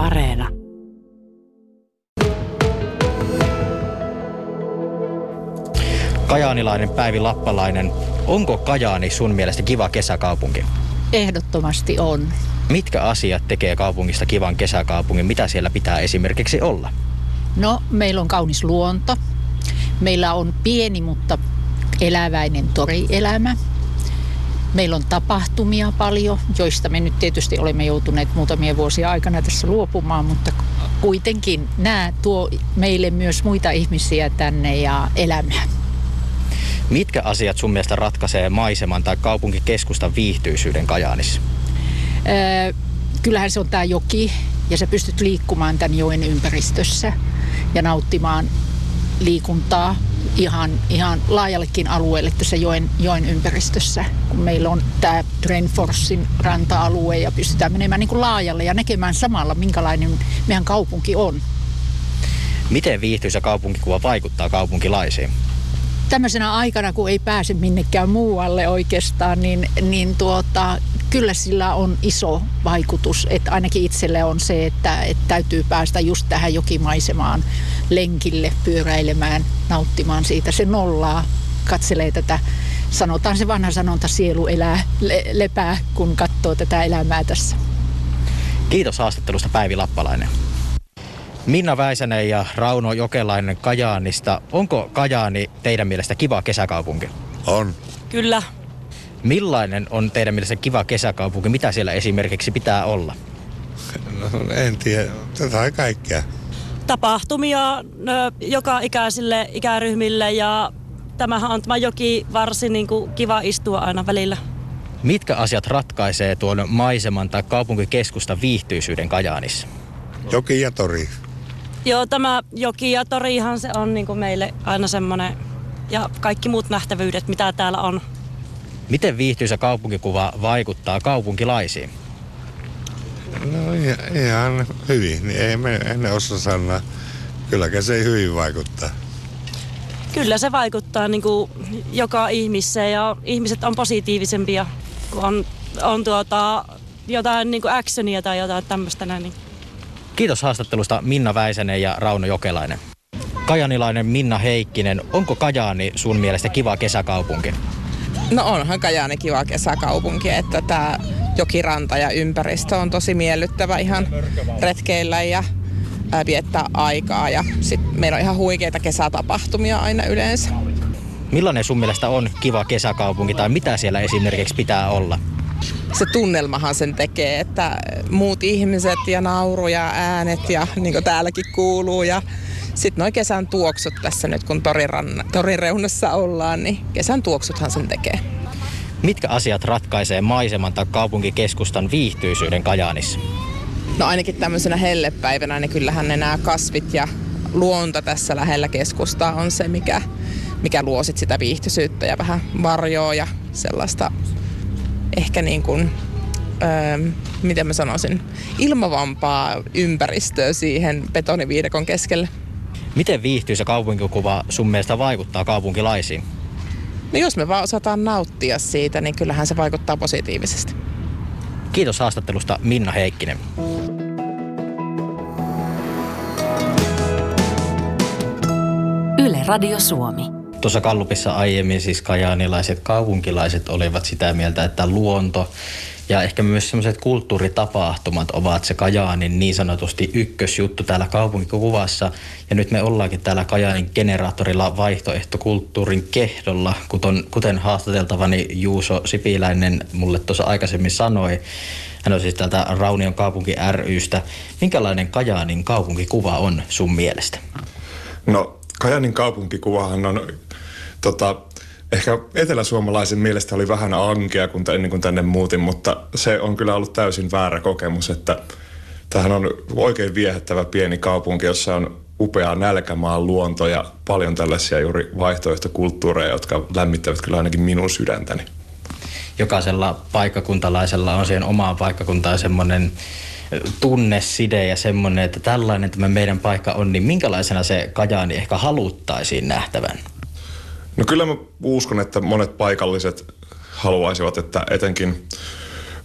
Areena. Kajaanilainen Päivi Lappalainen, onko Kajaani sun mielestä kiva kesäkaupunki? Ehdottomasti on. Mitkä asiat tekee kaupungista kivan kesäkaupungin? Mitä siellä pitää esimerkiksi olla? No, meillä on kaunis luonto. Meillä on pieni, mutta eläväinen torielämä. Meillä on tapahtumia paljon, joista me nyt tietysti olemme joutuneet muutamia vuosia aikana tässä luopumaan, mutta kuitenkin nämä tuo meille myös muita ihmisiä tänne ja elämää. Mitkä asiat sun mielestä ratkaisee maiseman tai kaupunkikeskustan viihtyisyyden Kajaanissa? Öö, kyllähän se on tämä joki ja sä pystyt liikkumaan tämän joen ympäristössä ja nauttimaan liikuntaa ihan, ihan laajallekin alueelle tässä joen, joen ympäristössä, kun meillä on tämä Drenforsin ranta-alue ja pystytään menemään niin kuin laajalle ja näkemään samalla, minkälainen meidän kaupunki on. Miten viihtyisä kaupunkikuva vaikuttaa kaupunkilaisiin? tämmöisenä aikana, kun ei pääse minnekään muualle oikeastaan, niin, niin tuota, kyllä sillä on iso vaikutus. Että ainakin itselle on se, että, että täytyy päästä just tähän jokimaisemaan lenkille, pyöräilemään, nauttimaan siitä. Se nollaa, katselee tätä, sanotaan se vanha sanonta, sielu elää, le, lepää, kun katsoo tätä elämää tässä. Kiitos haastattelusta Päivi Lappalainen. Minna Väisänen ja Rauno Jokelainen Kajaanista. Onko Kajaani teidän mielestä kiva kesäkaupunki? On. Kyllä. Millainen on teidän mielestä kiva kesäkaupunki? Mitä siellä esimerkiksi pitää olla? No, en tiedä. Tätä kaikkea. Tapahtumia joka ikäisille ikäryhmille ja tämähän on tämä joki varsin niin kuin kiva istua aina välillä. Mitkä asiat ratkaisee tuon maiseman tai kaupunkikeskustan viihtyisyyden Kajaanissa? Joki ja tori. Joo, tämä joki ja torihan se on niin kuin meille aina semmoinen ja kaikki muut nähtävyydet, mitä täällä on. Miten viihtyisä kaupunkikuva vaikuttaa kaupunkilaisiin? No ihan hyvin. Niin ei me en osaa sanoa. Kylläkään se hyvin vaikuttaa. Kyllä se vaikuttaa niin kuin joka ihmiseen ja ihmiset on positiivisempia, kun on, on tuota, jotain niin kuin actionia tai jotain tämmöistä näin. Niin Kiitos haastattelusta Minna Väisänen ja Rauno Jokelainen. Kajanilainen Minna Heikkinen, onko Kajaani sun mielestä kiva kesäkaupunki? No onhan Kajaani kiva kesäkaupunki, että tämä jokiranta ja ympäristö on tosi miellyttävä ihan retkeillä ja viettää aikaa. Ja sit meillä on ihan huikeita kesätapahtumia aina yleensä. Millainen sun mielestä on kiva kesäkaupunki tai mitä siellä esimerkiksi pitää olla? se tunnelmahan sen tekee, että muut ihmiset ja nauru ja äänet ja niin kuin täälläkin kuuluu ja sitten noin kesän tuoksut tässä nyt, kun toriranna, torin reunassa ollaan, niin kesän tuoksuthan sen tekee. Mitkä asiat ratkaisee maiseman tai kaupunkikeskustan viihtyisyyden Kajaanissa? No ainakin tämmöisenä hellepäivänä, niin kyllähän ne nämä kasvit ja luonto tässä lähellä keskustaa on se, mikä, mikä luo sit sitä viihtyisyyttä ja vähän varjoa ja sellaista ehkä niin kuin, öö, miten mä sanoisin, ilmavampaa ympäristöä siihen betoniviidakon keskelle. Miten viihtyisä kaupunkikuva sun mielestä vaikuttaa kaupunkilaisiin? No jos me vaan osataan nauttia siitä, niin kyllähän se vaikuttaa positiivisesti. Kiitos haastattelusta Minna Heikkinen. Yle Radio Suomi. Tuossa Kallupissa aiemmin siis kajaanilaiset kaupunkilaiset olivat sitä mieltä, että luonto ja ehkä myös sellaiset kulttuuritapahtumat ovat se Kajaanin niin sanotusti ykkösjuttu täällä kaupunkikuvassa. Ja nyt me ollaankin täällä Kajaanin generaattorilla vaihtoehtokulttuurin kehdolla, kuten, kuten haastateltavani Juuso Sipiläinen mulle tuossa aikaisemmin sanoi. Hän on siis täältä Raunion kaupunki rystä. Minkälainen Kajaanin kaupunkikuva on sun mielestä? No Kajanin kaupunkikuvahan on tota, ehkä eteläsuomalaisen mielestä oli vähän ankea kun ennen kuin tänne muutin, mutta se on kyllä ollut täysin väärä kokemus, että tähän on oikein viehättävä pieni kaupunki, jossa on upea nälkämaan luonto ja paljon tällaisia juuri vaihtoehtokulttuureja, jotka lämmittävät kyllä ainakin minun sydäntäni. Jokaisella paikkakuntalaisella on siihen omaan paikkakuntaan semmoinen tunneside ja semmoinen, että tällainen tämä meidän paikka on, niin minkälaisena se Kajaani ehkä haluttaisiin nähtävän? No kyllä mä uskon, että monet paikalliset haluaisivat, että etenkin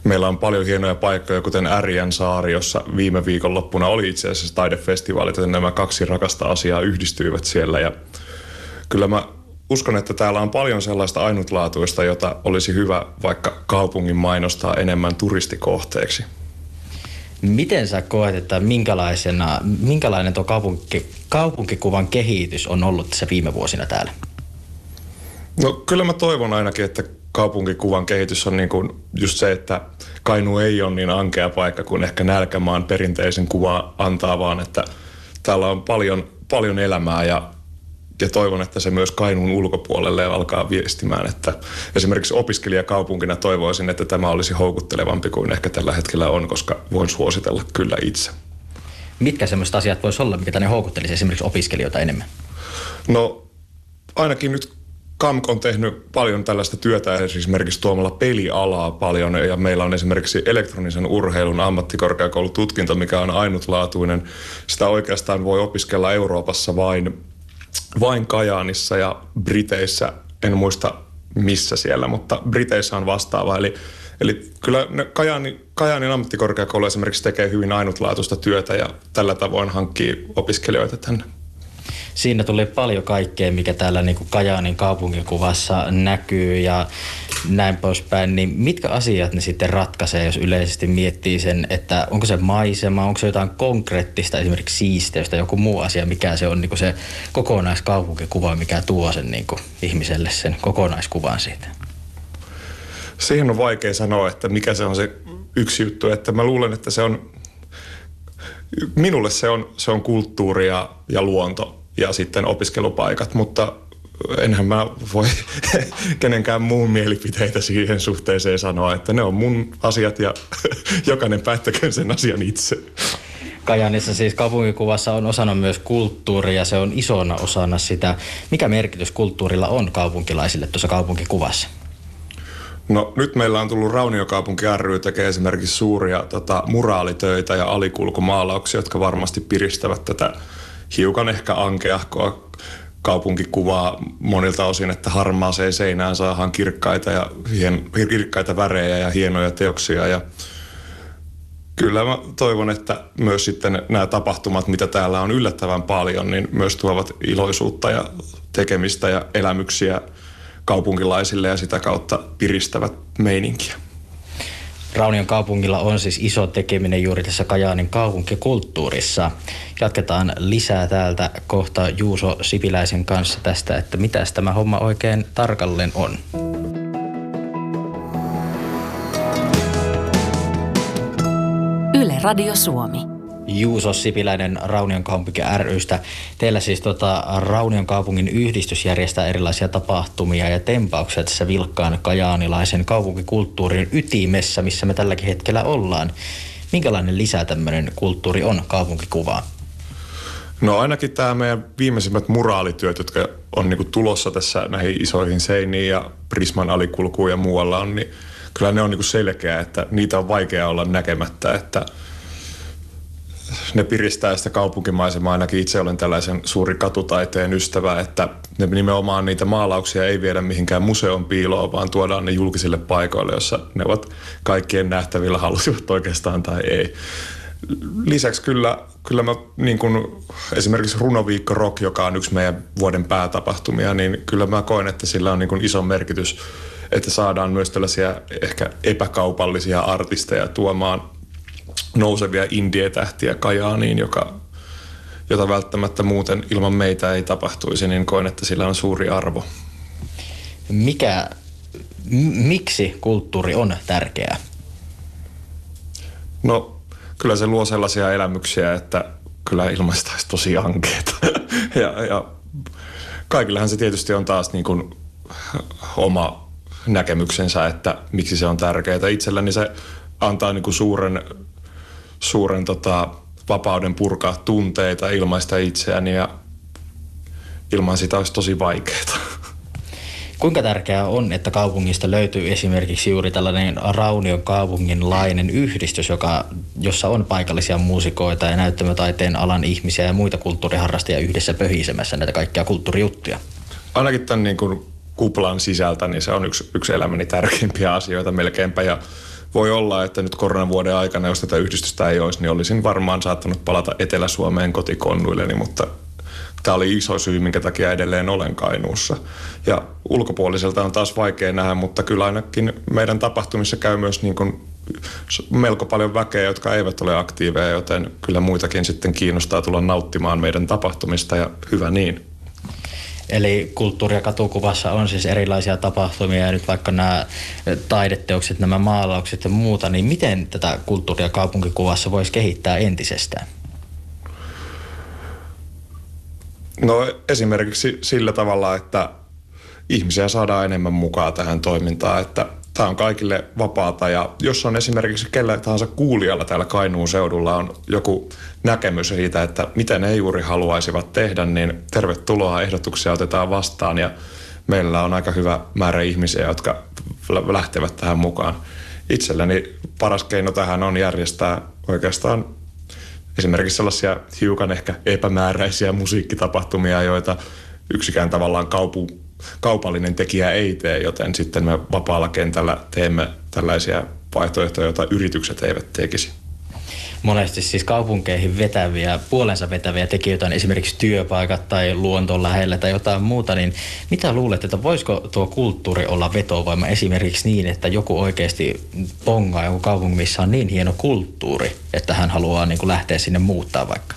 Meillä on paljon hienoja paikkoja, kuten Ärjän saari, jossa viime viikonloppuna oli itse asiassa taidefestivaalit, joten nämä kaksi rakasta asiaa yhdistyivät siellä. Ja kyllä mä uskon, että täällä on paljon sellaista ainutlaatuista, jota olisi hyvä vaikka kaupungin mainostaa enemmän turistikohteeksi. Miten sä koet, että minkälaisena, minkälainen tuo kaupunki, kaupunkikuvan kehitys on ollut tässä viime vuosina täällä? No kyllä mä toivon ainakin, että kaupunkikuvan kehitys on niin kuin just se, että Kainu ei ole niin ankea paikka kuin ehkä Nälkämaan perinteisen kuva antaa, vaan että täällä on paljon, paljon elämää ja, ja toivon, että se myös Kainuun ulkopuolelle alkaa viestimään, että esimerkiksi opiskelijakaupunkina toivoisin, että tämä olisi houkuttelevampi kuin ehkä tällä hetkellä on, koska voin suositella kyllä itse. Mitkä sellaiset asiat voisi olla, mikä tänne houkuttelisi esimerkiksi opiskelijoita enemmän? No ainakin nyt KAMK on tehnyt paljon tällaista työtä esimerkiksi tuomalla pelialaa paljon ja meillä on esimerkiksi elektronisen urheilun ammattikorkeakoulututkinto, mikä on ainutlaatuinen. Sitä oikeastaan voi opiskella Euroopassa vain, vain Kajaanissa ja Briteissä, en muista missä siellä, mutta Briteissä on vastaava. Eli, eli kyllä Kajaani, Kajaanin ammattikorkeakoulu esimerkiksi tekee hyvin ainutlaatuista työtä ja tällä tavoin hankkii opiskelijoita tänne siinä tuli paljon kaikkea, mikä täällä niin kuin Kajaanin kaupunkikuvassa näkyy ja näin poispäin. Niin mitkä asiat ne sitten ratkaisee, jos yleisesti miettii sen, että onko se maisema, onko se jotain konkreettista, esimerkiksi siisteystä, joku muu asia, mikä se on niin kuin se kokonaiskaupunkikuva, mikä tuo sen niin kuin ihmiselle sen kokonaiskuvan siitä? Siihen on vaikea sanoa, että mikä se on se yksi juttu, että mä luulen, että se on minulle se on, se on kulttuuri ja, ja luonto ja sitten opiskelupaikat, mutta enhän mä voi kenenkään muun mielipiteitä siihen suhteeseen sanoa, että ne on mun asiat ja jokainen päättäköön sen asian itse. Kajanissa siis kaupunkikuvassa on osana myös kulttuuri ja se on isona osana sitä. Mikä merkitys kulttuurilla on kaupunkilaisille tuossa kaupunkikuvassa? No nyt meillä on tullut Rauniokaupunki ry tekee esimerkiksi suuria tota, muraalitöitä ja alikulkumaalauksia, jotka varmasti piristävät tätä hiukan ehkä ankeahkoa kaupunkikuvaa monilta osin, että harmaaseen seinään saadaan kirkkaita, ja hien, kirkkaita värejä ja hienoja teoksia. Ja kyllä mä toivon, että myös sitten nämä tapahtumat, mitä täällä on yllättävän paljon, niin myös tuovat iloisuutta ja tekemistä ja elämyksiä kaupunkilaisille ja sitä kautta piristävät meininkiä. Raunion kaupungilla on siis iso tekeminen juuri tässä Kajaanin kaupunkikulttuurissa. Jatketaan lisää täältä kohta Juuso Sipiläisen kanssa tästä, että mitä tämä homma oikein tarkalleen on. Yle Radio Suomi. Juuso Sipiläinen Raunion kaupunki rystä. Teillä siis tota, Raunion kaupungin yhdistys järjestää erilaisia tapahtumia ja tempauksia tässä vilkkaan kajaanilaisen kaupunkikulttuurin ytimessä, missä me tälläkin hetkellä ollaan. Minkälainen lisä tämmöinen kulttuuri on kaupunkikuvaan? No ainakin tämä meidän viimeisimmät muraalityöt, jotka on niinku tulossa tässä näihin isoihin seiniin ja Prisman alikulkuun ja muualla on, niin kyllä ne on niinku selkeä, että niitä on vaikea olla näkemättä, että – ne piristää sitä kaupunkimaisemaa. Ainakin itse olen tällaisen suuri katutaiteen ystävä, että ne nimenomaan niitä maalauksia ei viedä mihinkään museon piiloon, vaan tuodaan ne julkisille paikoille, jossa ne ovat kaikkien nähtävillä, halusivat oikeastaan tai ei. Lisäksi kyllä, kyllä mä niin kuin esimerkiksi Runoviikko Rock, joka on yksi meidän vuoden päätapahtumia, niin kyllä mä koen, että sillä on niin kuin iso merkitys, että saadaan myös tällaisia ehkä epäkaupallisia artisteja tuomaan nousevia indie-tähtiä Kajaaniin, joka, jota välttämättä muuten ilman meitä ei tapahtuisi, niin koen, että sillä on suuri arvo. Mikä, m- miksi kulttuuri on tärkeää? No, kyllä se luo sellaisia elämyksiä, että kyllä ilmaistaisi tosi ankeeta. ja, ja kaikillahan se tietysti on taas niin kuin oma näkemyksensä, että miksi se on tärkeää. Itselläni se antaa niin kuin suuren suuren tota, vapauden purkaa tunteita, ilmaista itseäni ja ilman sitä olisi tosi vaikeaa. Kuinka tärkeää on, että kaupungista löytyy esimerkiksi juuri tällainen Raunion kaupunginlainen yhdistys, joka, jossa on paikallisia muusikoita ja näyttämötaiteen alan ihmisiä ja muita kulttuuriharrastajia yhdessä pöhisemässä näitä kaikkia kulttuurijuttuja? Ainakin tämän niin kuin kuplan sisältä, niin se on yksi, yksi elämäni tärkeimpiä asioita melkeinpä. Ja voi olla, että nyt koronavuoden aikana, jos tätä yhdistystä ei olisi, niin olisin varmaan saattanut palata Etelä-Suomeen kotikonnuilleni, mutta tämä oli iso syy, minkä takia edelleen olen Kainuussa. Ja ulkopuoliselta on taas vaikea nähdä, mutta kyllä ainakin meidän tapahtumissa käy myös niin kuin melko paljon väkeä, jotka eivät ole aktiiveja, joten kyllä muitakin sitten kiinnostaa tulla nauttimaan meidän tapahtumista ja hyvä niin. Eli kulttuuri- ja katukuvassa on siis erilaisia tapahtumia ja nyt vaikka nämä taideteokset, nämä maalaukset ja muuta, niin miten tätä kulttuuri- ja kaupunkikuvassa voisi kehittää entisestään? No esimerkiksi sillä tavalla, että ihmisiä saadaan enemmän mukaan tähän toimintaan, että tämä on kaikille vapaata ja jos on esimerkiksi kellä tahansa kuulijalla täällä Kainuun seudulla on joku näkemys siitä, että miten he juuri haluaisivat tehdä, niin tervetuloa ehdotuksia otetaan vastaan ja meillä on aika hyvä määrä ihmisiä, jotka lähtevät tähän mukaan. Itselläni paras keino tähän on järjestää oikeastaan esimerkiksi sellaisia hiukan ehkä epämääräisiä musiikkitapahtumia, joita yksikään tavallaan kaupu, kaupallinen tekijä ei tee, joten sitten me vapaalla kentällä teemme tällaisia vaihtoehtoja, joita yritykset eivät tekisi monesti siis kaupunkeihin vetäviä, puolensa vetäviä tekijöitä on esimerkiksi työpaikat tai luonton lähellä tai jotain muuta, niin mitä luulet, että voisiko tuo kulttuuri olla vetovoima esimerkiksi niin, että joku oikeasti pongaa joku kaupunki, missä on niin hieno kulttuuri, että hän haluaa niin kuin lähteä sinne muuttaa vaikka?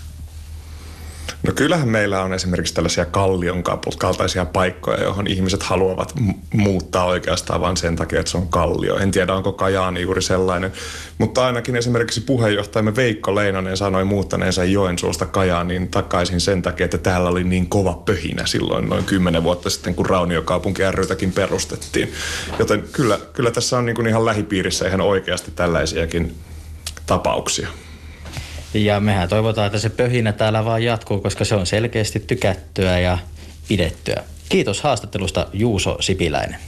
No kyllähän meillä on esimerkiksi tällaisia kallion kaltaisia paikkoja, johon ihmiset haluavat muuttaa oikeastaan vain sen takia, että se on kallio. En tiedä, onko Kajaani juuri sellainen. Mutta ainakin esimerkiksi puheenjohtajamme Veikko Leinonen sanoi muuttaneensa Joensuusta Kajaaniin takaisin sen takia, että täällä oli niin kova pöhinä silloin noin kymmenen vuotta sitten, kun Rauniokaupunki rytäkin perustettiin. Joten kyllä, kyllä tässä on niin kuin ihan lähipiirissä ihan oikeasti tällaisiakin tapauksia. Ja mehän toivotaan, että se pöhinä täällä vaan jatkuu, koska se on selkeästi tykättyä ja pidettyä. Kiitos haastattelusta Juuso Sipiläinen.